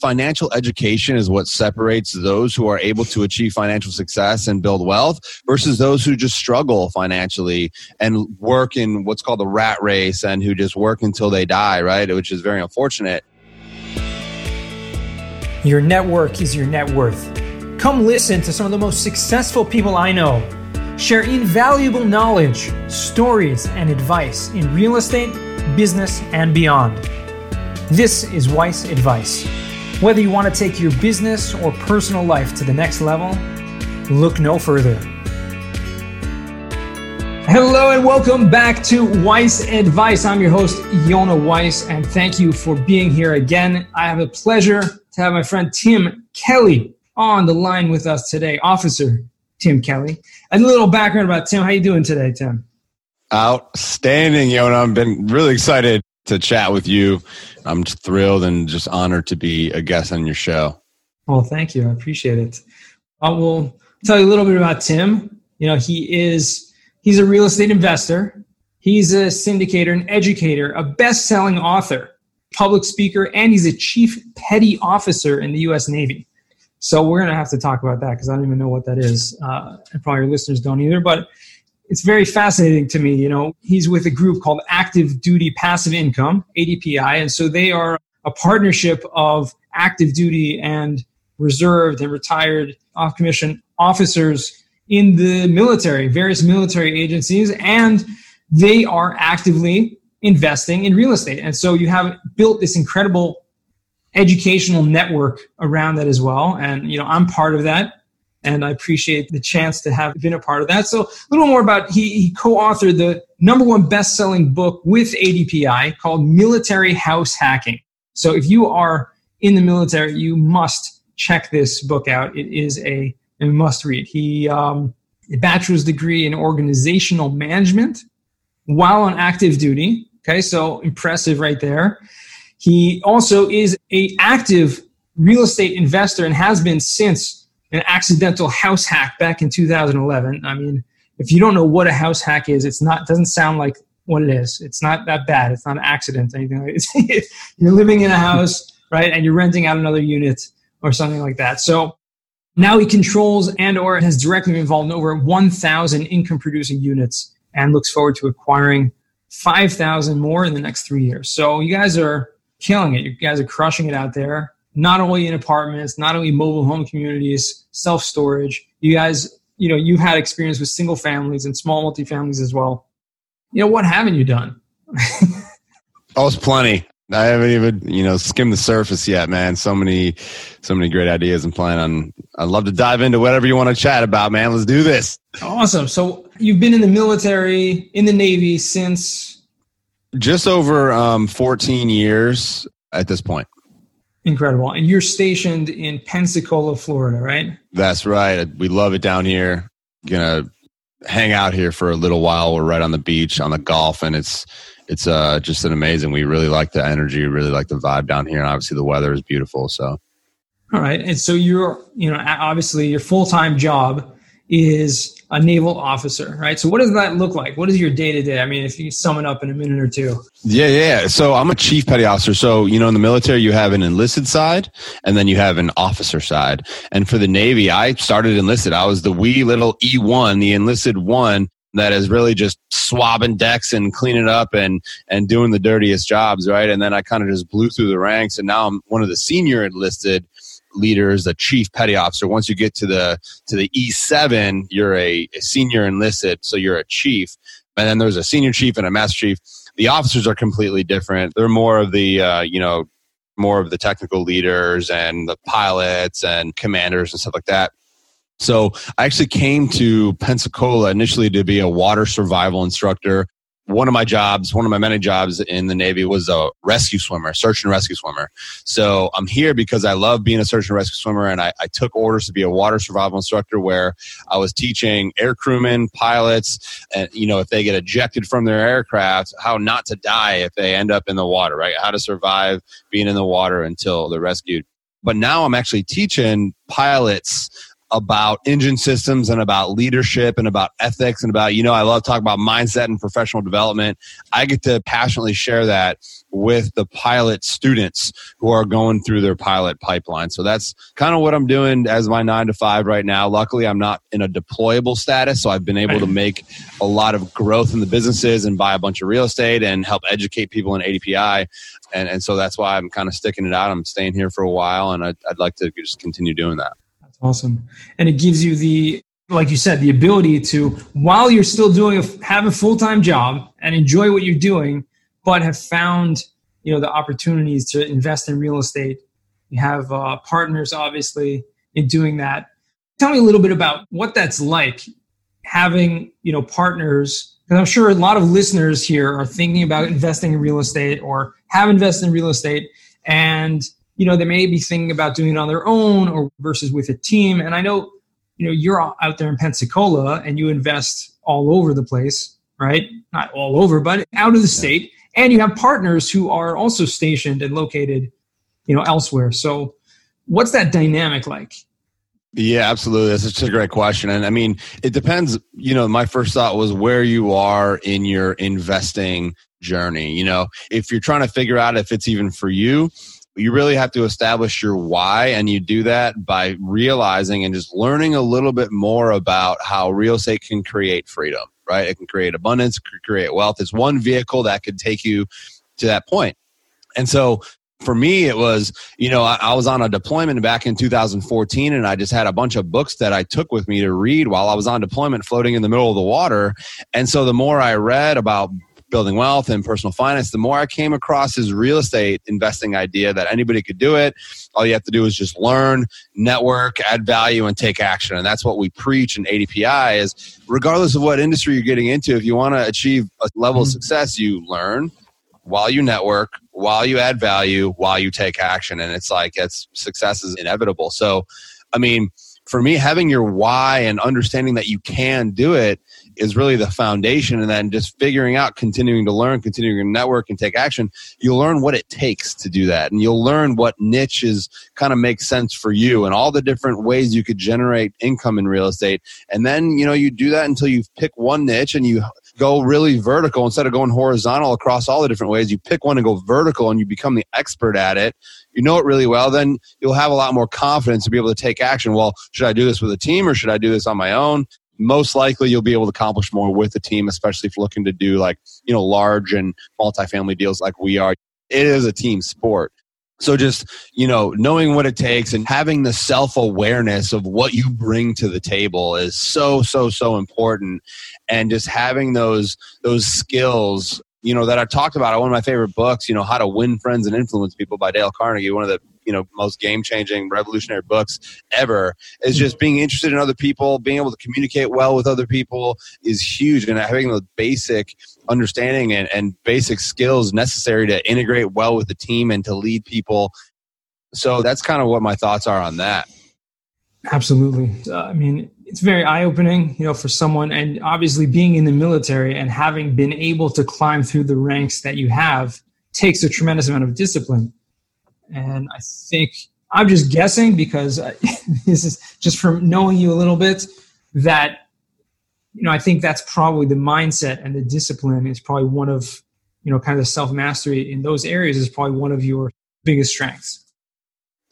financial education is what separates those who are able to achieve financial success and build wealth versus those who just struggle financially and work in what's called the rat race and who just work until they die, right? Which is very unfortunate. Your network is your net worth. Come listen to some of the most successful people I know share invaluable knowledge, stories, and advice in real estate, business, and beyond. This is Weiss Advice. Whether you want to take your business or personal life to the next level, look no further. Hello and welcome back to Weiss Advice. I'm your host, Yona Weiss, and thank you for being here again. I have a pleasure to have my friend Tim Kelly on the line with us today. Officer Tim Kelly. A little background about Tim. How you doing today, Tim? Outstanding, Yona. I've been really excited to chat with you. I'm thrilled and just honored to be a guest on your show. Well, thank you. I appreciate it. I will tell you a little bit about Tim. You know, he is he's a real estate investor. He's a syndicator, an educator, a best-selling author, public speaker, and he's a chief petty officer in the U.S. Navy. So we're going to have to talk about that because I don't even know what that is. Uh, and probably your listeners don't either. But it's very fascinating to me. You know, he's with a group called Active Duty Passive Income, ADPI. And so they are a partnership of active duty and reserved and retired off commission officers in the military, various military agencies, and they are actively investing in real estate. And so you have built this incredible educational network around that as well. And, you know, I'm part of that. And I appreciate the chance to have been a part of that. So a little more about he, he co-authored the number one best-selling book with ADPI called Military House Hacking. So if you are in the military, you must check this book out. It is a, a must read. He um, a bachelor's degree in organizational management while on active duty. Okay, so impressive right there. He also is a active real estate investor and has been since an accidental house hack back in 2011. I mean, if you don't know what a house hack is, it's not doesn't sound like what it is. It's not that bad. It's not an accident. Anything like it. you're living in a house, right, and you're renting out another unit or something like that. So now he controls and or has directly involved in over 1,000 income producing units and looks forward to acquiring 5,000 more in the next three years. So you guys are killing it. You guys are crushing it out there. Not only in apartments, not only mobile home communities, self storage. You guys, you know, you've had experience with single families and small multifamilies as well. You know, what haven't you done? oh, it's plenty. I haven't even, you know, skimmed the surface yet, man. So many, so many great ideas and plan on. I'd love to dive into whatever you want to chat about, man. Let's do this. Awesome. So you've been in the military, in the Navy since just over um, 14 years at this point. Incredible. And you're stationed in Pensacola, Florida, right? That's right. We love it down here. Gonna hang out here for a little while. We're right on the beach, on the golf, and it's it's uh, just an amazing. We really like the energy, really like the vibe down here, and obviously the weather is beautiful. So, all right. And so you're, you know, obviously your full time job is a naval officer, right? So what does that look like? What is your day to day? I mean, if you sum it up in a minute or two. Yeah, yeah. So I'm a chief petty officer. So, you know, in the military, you have an enlisted side and then you have an officer side. And for the Navy, I started enlisted. I was the wee little E1, the enlisted one that is really just swabbing decks and cleaning up and and doing the dirtiest jobs, right? And then I kind of just blew through the ranks, and now I'm one of the senior enlisted leaders, a chief petty officer. Once you get to the to the E7, you're a, a senior enlisted, so you're a chief. And then there's a senior chief and a master chief. The officers are completely different. They're more of the uh, you know more of the technical leaders and the pilots and commanders and stuff like that. So I actually came to Pensacola initially to be a water survival instructor one of my jobs, one of my many jobs in the Navy was a rescue swimmer, search and rescue swimmer. So I'm here because I love being a search and rescue swimmer, and I, I took orders to be a water survival instructor where I was teaching air crewmen, pilots, and you know if they get ejected from their aircraft, how not to die if they end up in the water, right? How to survive being in the water until they're rescued. But now I'm actually teaching pilots about engine systems and about leadership and about ethics and about, you know, I love talking about mindset and professional development. I get to passionately share that with the pilot students who are going through their pilot pipeline. So that's kind of what I'm doing as my nine to five right now. Luckily, I'm not in a deployable status. So I've been able to make a lot of growth in the businesses and buy a bunch of real estate and help educate people in ADPI. And, and so that's why I'm kind of sticking it out. I'm staying here for a while and I'd, I'd like to just continue doing that. Awesome. And it gives you the like you said, the ability to, while you're still doing a, have a full time job and enjoy what you're doing, but have found you know the opportunities to invest in real estate. You have uh, partners, obviously, in doing that. Tell me a little bit about what that's like having you know partners. Because I'm sure a lot of listeners here are thinking about investing in real estate or have invested in real estate, and you know they may be thinking about doing it on their own or versus with a team. And I know you know you're out there in Pensacola and you invest all over the place, right? Not all over, but out of the state and you have partners who are also stationed and located you know elsewhere so what's that dynamic like yeah, absolutely. That's such a great question. And I mean, it depends. You know, my first thought was where you are in your investing journey. You know, if you're trying to figure out if it's even for you, you really have to establish your why. And you do that by realizing and just learning a little bit more about how real estate can create freedom right? It can create abundance, can create wealth. It's one vehicle that could take you to that point. And so for me, it was, you know, I, I, was on a deployment back in 2014 and I just had a bunch of books that I took with me to read while I was on deployment floating in the middle of the water. And so the more I read about building wealth and personal finance, the more I came across his real estate investing idea that anybody could do it. All you have to do is just learn, network, add value, and take action. And that's what we preach in ADPI is regardless of what industry you're getting into, if you want to achieve a level of mm-hmm. success, you learn while you network, while you add value, while you take action. And it's like it's success is inevitable. So I mean, for me, having your why and understanding that you can do it is really the foundation. And then just figuring out, continuing to learn, continuing to network and take action, you'll learn what it takes to do that. And you'll learn what niches kind of make sense for you and all the different ways you could generate income in real estate. And then, you know, you do that until you pick one niche and you go really vertical instead of going horizontal across all the different ways. You pick one and go vertical and you become the expert at it. You know it really well, then you'll have a lot more confidence to be able to take action. Well, should I do this with a team or should I do this on my own? Most likely you'll be able to accomplish more with the team, especially if you're looking to do like, you know, large and multifamily deals like we are. It is a team sport. So just, you know, knowing what it takes and having the self-awareness of what you bring to the table is so so so important and just having those those skills you know that I talked about one of my favorite books, you know, How to Win Friends and Influence People by Dale Carnegie, one of the you know most game changing revolutionary books ever is just being interested in other people being able to communicate well with other people is huge and having the basic understanding and, and basic skills necessary to integrate well with the team and to lead people. So that's kind of what my thoughts are on that. Absolutely. Uh, i mean it's very eye-opening you know for someone and obviously being in the military and having been able to climb through the ranks that you have takes a tremendous amount of discipline and I think I'm just guessing because this is just from knowing you a little bit that you know I think that's probably the mindset and the discipline is probably one of you know kind of the self mastery in those areas is probably one of your biggest strengths.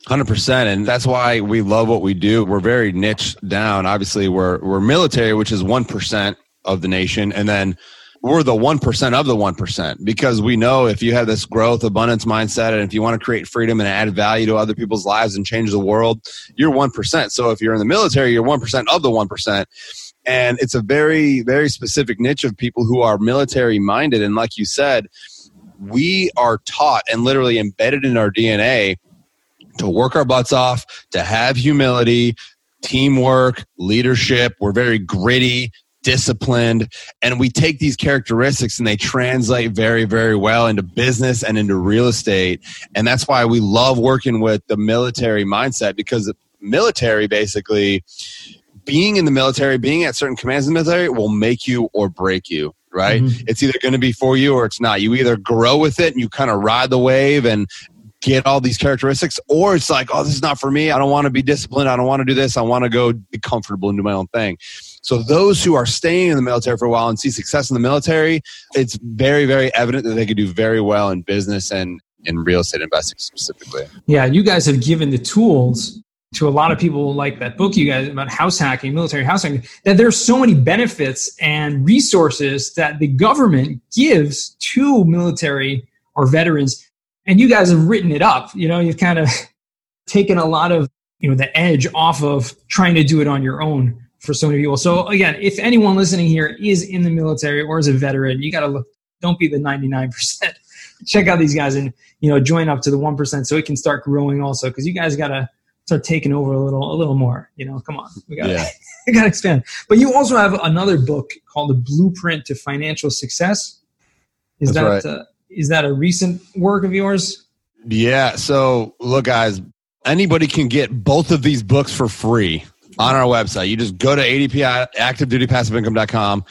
100% and that's why we love what we do. We're very niche down. Obviously we're we're military which is 1% of the nation. And then we're the 1% of the 1% because we know if you have this growth abundance mindset and if you want to create freedom and add value to other people's lives and change the world you're 1% so if you're in the military you're 1% of the 1% and it's a very very specific niche of people who are military minded. And like you said we are taught and literally embedded in our DNA to work our butts off, to have humility, teamwork, leadership. We're very gritty, disciplined and we take these characteristics and they translate very very well into business and into real estate and that's why we love working with the military mindset because the military basically being in the military being at certain commands in the military will make you or break you right mm-hmm. it's either going to be for you or it's not you either grow with it and you kind of ride the wave and get all these characteristics, or it's like, oh, this is not for me. I don't want to be disciplined. I don't want to do this. I want to go be comfortable and do my own thing. So those who are staying in the military for a while and see success in the military, it's very, very evident that they could do very well in business and in real estate investing specifically. Yeah, you guys have given the tools to a lot of people like that book you guys about house hacking, military house hacking, that there's so many benefits and resources that the government gives to military or veterans. And you guys have written it up. You know, you've kind of taken a lot of, you know, the edge off of trying to do it on your own for so many people. So again, if anyone listening here is in the military or is a veteran, you got to look, don't be the 99%. Check out these guys and, you know, join up to the 1% so it can start growing also. Cause you guys got to, start taking over a little a little more you know come on we got yeah. we got to expand but you also have another book called the blueprint to financial success is That's that right. uh, is that a recent work of yours yeah so look guys anybody can get both of these books for free on our website you just go to adp activedutypassiveincome.com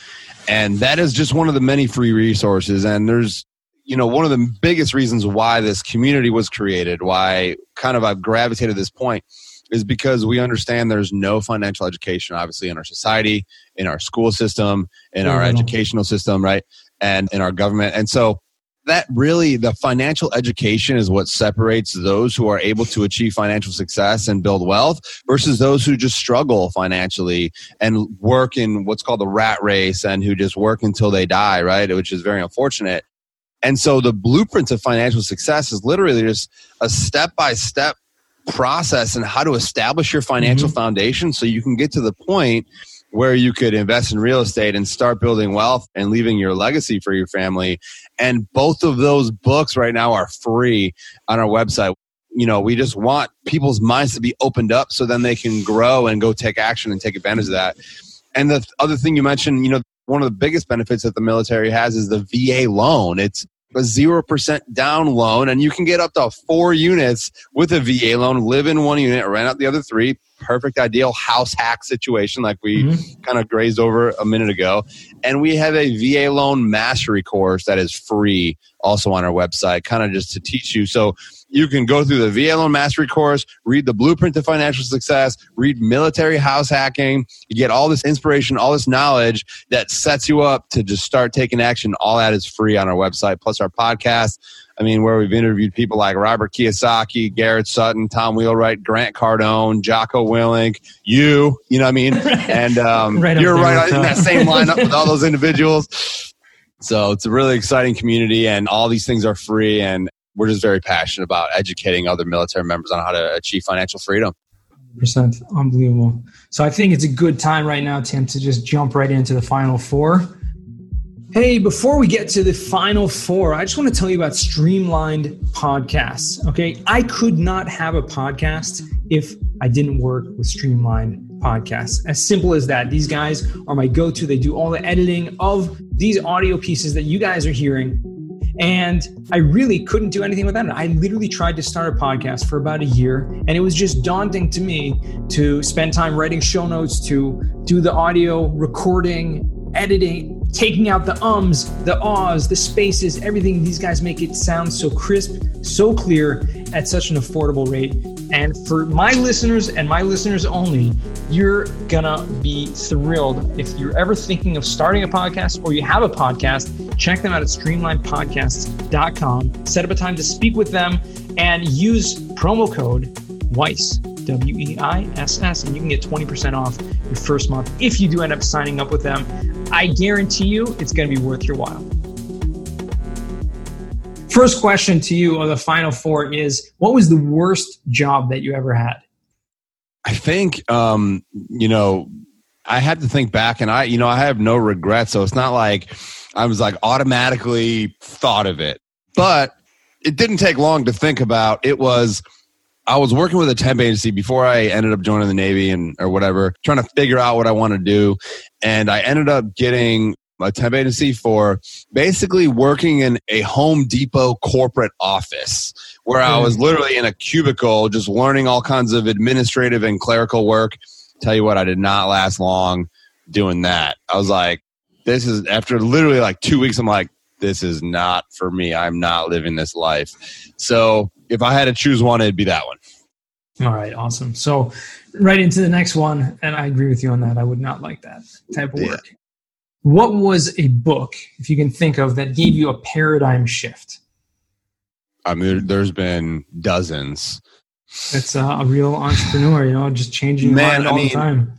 and that is just one of the many free resources and there's you know, one of the biggest reasons why this community was created, why kind of I've gravitated to this point, is because we understand there's no financial education, obviously, in our society, in our school system, in our mm-hmm. educational system, right? And in our government. And so that really, the financial education is what separates those who are able to achieve financial success and build wealth versus those who just struggle financially and work in what's called the rat race and who just work until they die, right? Which is very unfortunate. And so the blueprint of financial success is literally just a step by step process and how to establish your financial mm-hmm. foundation so you can get to the point where you could invest in real estate and start building wealth and leaving your legacy for your family. And both of those books right now are free on our website. You know, we just want people's minds to be opened up so then they can grow and go take action and take advantage of that. And the other thing you mentioned, you know, one of the biggest benefits that the military has is the VA loan. It's a 0% down loan, and you can get up to four units with a VA loan, live in one unit, rent out the other three. Perfect, ideal house hack situation, like we mm-hmm. kind of grazed over a minute ago. And we have a VA loan mastery course that is free also on our website, kind of just to teach you. So you can go through the VA Loan Mastery course, read the Blueprint to Financial Success, read Military House Hacking. You get all this inspiration, all this knowledge that sets you up to just start taking action. All that is free on our website, plus our podcast. I mean, where we've interviewed people like Robert Kiyosaki, Garrett Sutton, Tom Wheelwright, Grant Cardone, Jocko Willink, you, you know what I mean? And um, right you're right in that same lineup with all those individuals. So it's a really exciting community, and all these things are free. And we're just very passionate about educating other military members on how to achieve financial freedom. Percent unbelievable. So I think it's a good time right now, Tim, to just jump right into the final four. Hey, before we get to the final four, I just want to tell you about Streamlined Podcasts. Okay. I could not have a podcast if I didn't work with Streamlined Podcasts. As simple as that. These guys are my go to. They do all the editing of these audio pieces that you guys are hearing and I really couldn't do anything without it. I literally tried to start a podcast for about a year, and it was just daunting to me to spend time writing show notes, to do the audio recording, editing, taking out the ums, the ahs, the spaces, everything. These guys make it sound so crisp, so clear at such an affordable rate. And for my listeners and my listeners only, you're gonna be thrilled. If you're ever thinking of starting a podcast or you have a podcast, check them out at streamlinepodcasts.com. Set up a time to speak with them and use promo code WEISS W E I S S, and you can get 20% off your first month if you do end up signing up with them. I guarantee you it's going to be worth your while. First question to you on the final four is what was the worst job that you ever had? I think, um, you know, I had to think back and I, you know, I have no regrets. So it's not like I was like automatically thought of it, but it didn't take long to think about. It was, I was working with a temp agency before I ended up joining the Navy and or whatever, trying to figure out what I want to do. And I ended up getting a temp agency for basically working in a Home Depot corporate office where I hmm. was literally in a cubicle just learning all kinds of administrative and clerical work. Tell you what, I did not last long doing that. I was like, this is after literally like two weeks, I'm like, this is not for me. I'm not living this life. So if I had to choose one, it'd be that one. All right, awesome. So, right into the next one, and I agree with you on that. I would not like that type of work. What was a book, if you can think of, that gave you a paradigm shift? I mean, there's been dozens. It's a real entrepreneur, you know, just changing Man, mind all I mean, the time.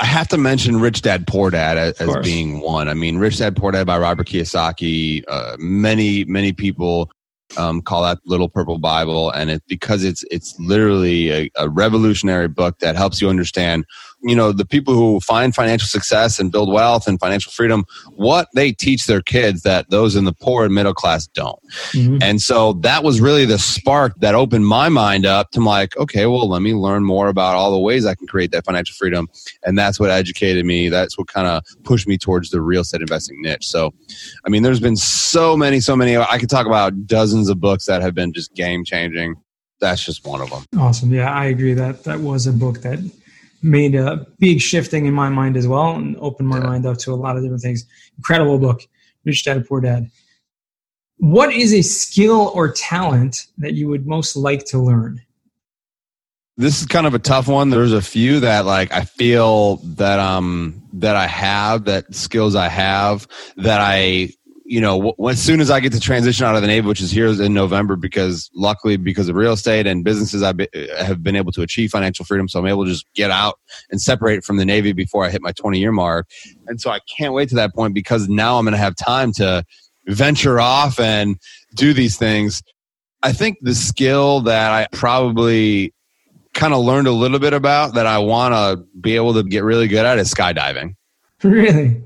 I have to mention Rich Dad Poor Dad as, as being one. I mean, Rich Dad Poor Dad by Robert Kiyosaki. Uh, many many people um, call that Little Purple Bible, and it because it's it's literally a, a revolutionary book that helps you understand you know the people who find financial success and build wealth and financial freedom what they teach their kids that those in the poor and middle class don't. Mm-hmm. and so that was really the spark that opened my mind up to like okay well let me learn more about all the ways i can create that financial freedom. And that's what educated me. That's what kind of pushed me towards the real estate investing niche. So i mean there's been so many so many i could talk about dozens of books that have been just game changing that's just one of them awesome. Yeah i agree that that was a book that made a big shifting in my mind as well and opened my yeah. mind up to a lot of different things. Incredible book, Rich Dad Poor Dad. What is a skill or talent that you would most like to learn? This is kind of a tough one. There's a few that like I feel that um that I have that skills I have that I you know, as soon as I get to transition out of the Navy, which is here in November, because luckily because of real estate and businesses, I uh, have been able to achieve financial freedom. So I'm able to just get out and separate from the Navy before I hit my 20 year mark. And so I can't wait to that point because now I'm going to have time to venture off and do these things. I think the skill that I probably kind of learned a little bit about that I want to be able to get really good at is skydiving. Really?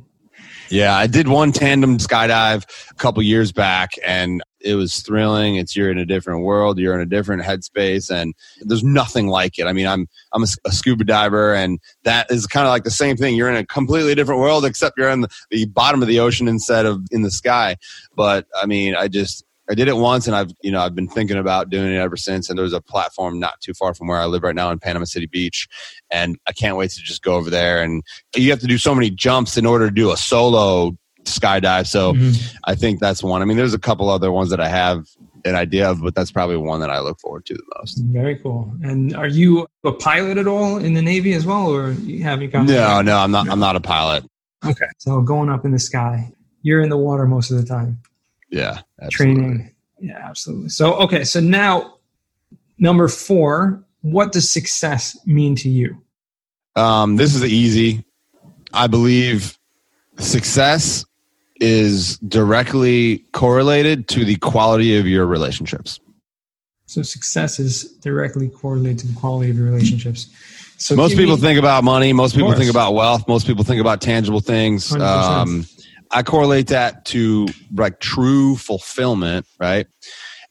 Yeah, I did one tandem skydive a couple years back and it was thrilling. It's you're in a different world, you're in a different headspace and there's nothing like it. I mean, I'm I'm a, a scuba diver and that is kind of like the same thing. You're in a completely different world except you're in the, the bottom of the ocean instead of in the sky. But I mean, I just I did it once, and I've you know I've been thinking about doing it ever since. And there's a platform not too far from where I live right now in Panama City Beach, and I can't wait to just go over there. And you have to do so many jumps in order to do a solo skydive. So mm-hmm. I think that's one. I mean, there's a couple other ones that I have an idea of, but that's probably one that I look forward to the most. Very cool. And are you a pilot at all in the Navy as well, or have you gone? No, no, I'm not. I'm not a pilot. Okay, so going up in the sky, you're in the water most of the time. Yeah. Absolutely. Training. Yeah, absolutely. So, okay. So now, number four, what does success mean to you? Um, this is easy. I believe success is directly correlated to the quality of your relationships. So success is directly correlated to the quality of your relationships. So most people me, think about money. Most people think about wealth. Most people think about tangible things. Um, I correlate that to like true fulfillment, right?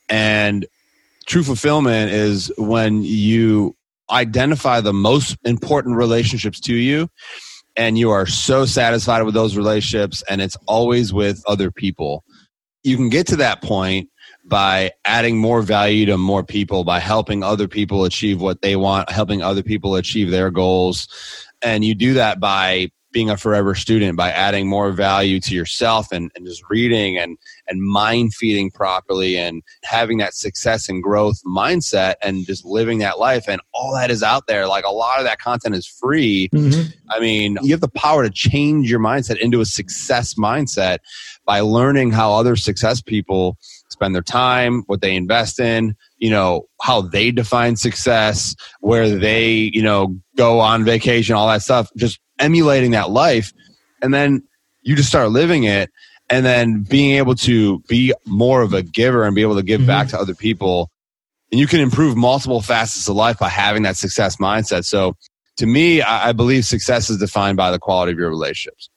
And true fulfillment is when you identify the most important relationships to you and you are so satisfied with those relationships and it's always with other people. You can get to that point by adding more value to more people, by helping other people achieve what they want, helping other people achieve their goals. And you do that by being a forever student by adding more value to yourself and, and just reading and, and mind feeding properly and having that success and growth mindset and just living that life. And all that is out there. Like a lot of that content is free. Mm-hmm. I mean, you have the power to change your mindset into a success mindset by learning how other success people spend their time, what they invest in, you know, how they define success, where they, you know, go on vacation, all that stuff. Just emulating that life and then you just start living it and then being able to be more of a giver and be able to give mm-hmm. back to other people. And you can improve multiple facets of life by having that success mindset. So to me i, I believe success is defined by the quality of your relationships.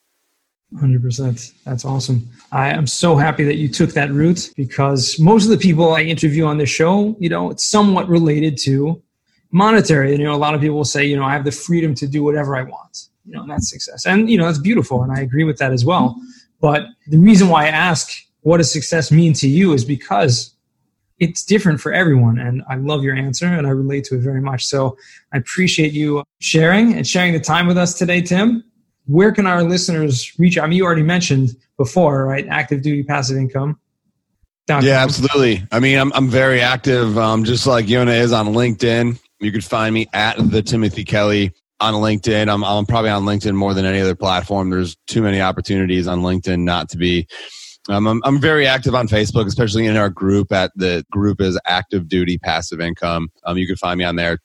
100% that's awesome. I am so happy that you took that route because most of the people i interview on this show you know it's somewhat related to monetary. And you know a lot of people will say you know i have the freedom to do whatever i want you know, that's success. And, you know, that's beautiful. And I agree with that as well. But the reason why I ask, what does success mean to you is because it's different for everyone. And I love your answer and I relate to it very much. So I appreciate you sharing and sharing the time with us today, Tim. Where can our listeners reach? I mean, you already mentioned before, right? Active duty passive income Down Yeah, absolutely. I mean, I'm I'm very active, um, just like Yona is on LinkedIn. You could find me at the Timothy Kelly on LinkedIn. I'm I'm probably on LinkedIn more than any other platform. There's too many opportunities on LinkedIn not to be. Um, I'm I'm very active on Facebook, especially in our group. At the group is Active Duty Passive Income. Um, you can find me on there,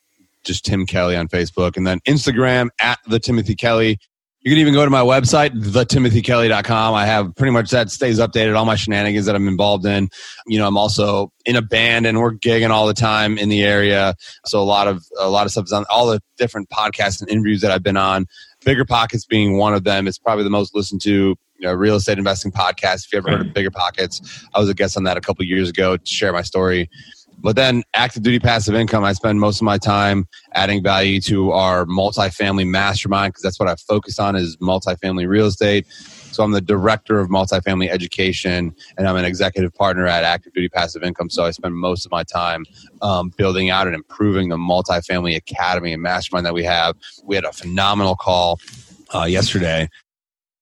just Tim Kelly on Facebook, and then Instagram at the Timothy Kelly. You can even go to my website, thetimothykelly.com. I have pretty much that stays updated, all my shenanigans that I'm involved in. You know, I'm also in a band and we're gigging all the time in the area. So a lot of, a lot of stuff is on all the different podcasts and interviews that I've been on. Bigger Pockets being one of them. It's probably the most listened to you know, real estate investing podcast. If you ever heard of Bigger Pockets, I was a guest on that a couple years ago to share my story. But then active duty passive income, I spend most of my time adding value to our multifamily mastermind because that's what I focus on is multifamily real estate. So I'm the director of multifamily education and I'm an executive partner at Active Duty Passive Income. So I spend most of my time um, building out and improving the multifamily academy and mastermind that we have. We had a phenomenal call uh, yesterday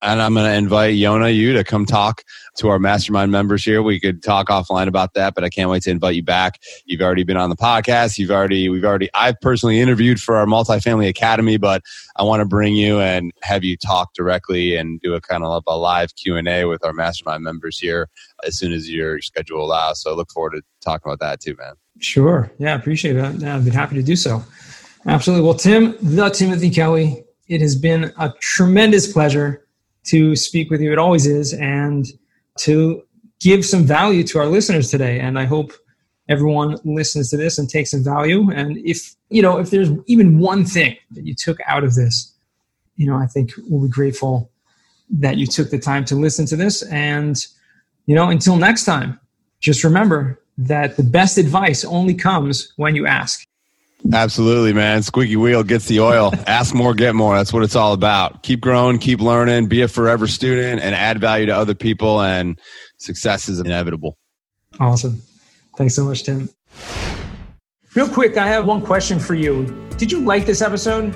and I'm going to invite Yona you to come talk to our mastermind members here. We could talk offline about that, but I can't wait to invite you back. You've already been on the podcast. You've already, we've already, I've personally interviewed for our multifamily academy, but I want to bring you and have you talk directly and do a kind of a live Q and A with our mastermind members here as soon as your schedule allows. So I look forward to talking about that too, man. Sure. Yeah. Appreciate it. Yeah, I've been happy to do so. Absolutely. Well, Tim, the Timothy Kelly, it has been a tremendous pleasure to speak with you. It always is. And to give some value to our listeners today. And I hope everyone listens to this and takes some value. And if, you know, if there's even one thing that you took out of this, you know, I think we'll be grateful that you took the time to listen to this. And, you know, until next time, just remember that the best advice only comes when you ask. Absolutely, man. Squeaky wheel gets the oil. Ask more, get more. That's what it's all about. Keep growing, keep learning, be a forever student, and add value to other people. And success is inevitable. Awesome. Thanks so much, Tim. Real quick, I have one question for you. Did you like this episode?